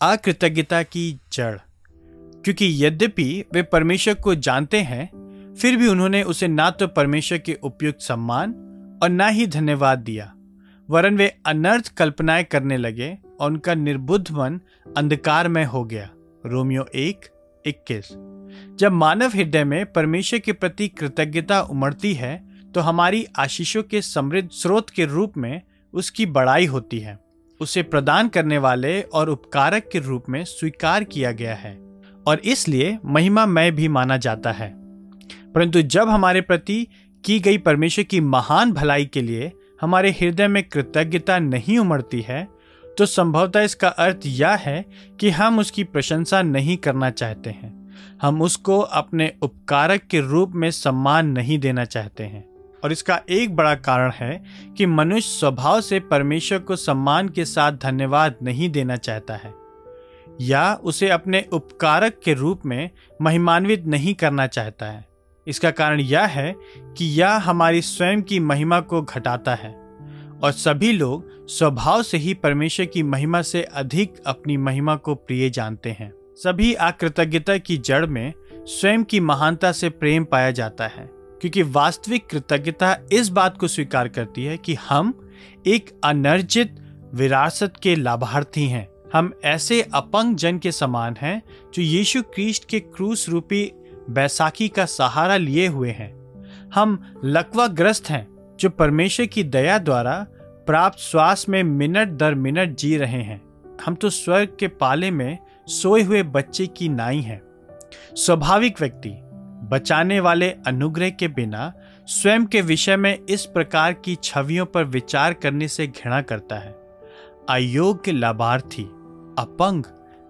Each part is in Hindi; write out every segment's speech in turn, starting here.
अकृतज्ञता की जड़। क्योंकि यद्यपि वे परमेश्वर को जानते हैं, फिर भी उन्होंने उसे ना तो परमेश्वर के उपयुक्त सम्मान और ना ही धन्यवाद दिया। वरन वे अनर्थ कल्पनाएँ करने लगे और उनका निर्बुद्ध मन अंधकार में हो गया। रोमियो एक, इक्कीस। जब मानव हृदय में परमेश्वर के प्रति कृतज्ञता उमड़ती है तो हमारी आशीषों के समृद्ध स्रोत के रूप में उसकी बड़ाई होती है। उसे प्रदान करने वाले और उपकारक के रूप में स्वीकार किया गया है, और इसलिए महिमा में भी माना जाता है। परंतु जब हमारे प्रति की गई परमेश्वर की महान भलाई के लिए हमारे हृदय में कृतज्ञता नहीं उमड़ती है तो संभवतः इसका अर्थ यह है कि हम उसकी प्रशंसा नहीं करना चाहते हैं। हम उसको अपने उपकारक के रूप में सम्मान नहीं देना चाहते हैं। और इसका एक बड़ा कारण है कि मनुष्य स्वभाव से परमेश्वर को सम्मान के साथ धन्यवाद नहीं देना चाहता है, या उसे अपने उपकारक के रूप में महिमान्वित नहीं करना चाहता है। इसका कारण यह है कि यह हमारी स्वयं की महिमा को घटाता है, और सभी लोग स्वभाव से ही परमेश्वर की महिमा से अधिक अपनी महिमा को प्रिय जानते हैं। सभी अकृतज्ञता की जड़ में स्वयं की महानता से प्रेम पाया जाता है। क्योंकि वास्तविक कृतज्ञता इस बात को स्वीकार करती है कि हम एक अनर्जित विरासत के लाभार्थी हैं। हम ऐसे अपंग जन के समान हैं जो यीशु क्रिस्ट के क्रूस रूपी बैसाखी का सहारा लिए हुए हैं। हम लकवाग्रस्त हैं जो परमेश्वर की दया द्वारा प्राप्त श्वास में मिनट दर मिनट जी रहे हैं। हम तो स्वर्ग के पाले में सोए हुए बच्चे की नाई हैं। स्वाभाविक व्यक्ति बचाने वाले अनुग्रह के बिना स्वयं के विषय में इस प्रकार की छवियों पर विचार करने से घृणा करता है। अयोग्य लाभार्थी, अपंग,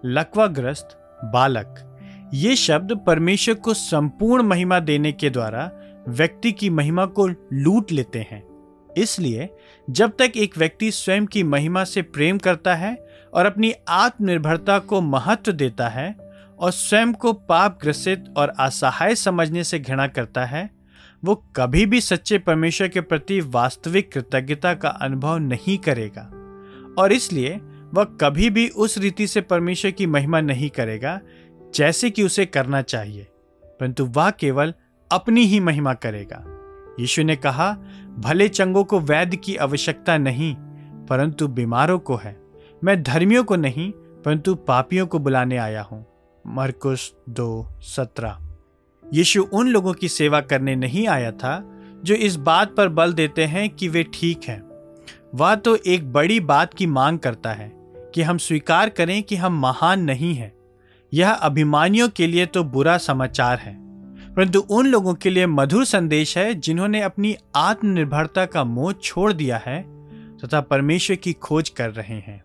लकवाग्रस्त, बालक, ये शब्द परमेश्वर को संपूर्ण महिमा देने के द्वारा व्यक्ति की महिमा को लूट लेते हैं। इसलिए जब तक एक व्यक्ति स्वयं की महिमा से प्रेम करता है और अपनी आत्मनिर्भरता को महत्व देता है और स्वयं को पाप ग्रसित और असहाय समझने से घृणा करता है, वो कभी भी सच्चे परमेश्वर के प्रति वास्तविक कृतज्ञता का अनुभव नहीं करेगा। और इसलिए वह कभी भी उस रीति से परमेश्वर की महिमा नहीं करेगा, जैसे कि उसे करना चाहिए, परंतु वह केवल अपनी ही महिमा करेगा। यीशु ने कहा, भले चंगों को वैद्य की आवश्यकता नहीं, परंतु बीमारों को है। मैं धर्मियों को नहीं, परंतु पापियों को बुलाने आया हूँ। मरकुस दो, सत्रह। यीशु उन लोगों की सेवा करने नहीं आया था, जो इस बात पर बल देते हैं कि वे ठीक हैं। वह तो एक बड़ी बात की मांग करता है, कि हम स्वीकार करें कि हम महान नहीं हैं। यह अभिमानियों के लिए तो बुरा समाचार है, परंतु उन लोगों के लिए मधुर संदेश है, जिन्होंने अपनी आत्मनिर्भरता का मोह छोड़ दिया है, तथा परमेश्वर की खोज कर रहे हैं।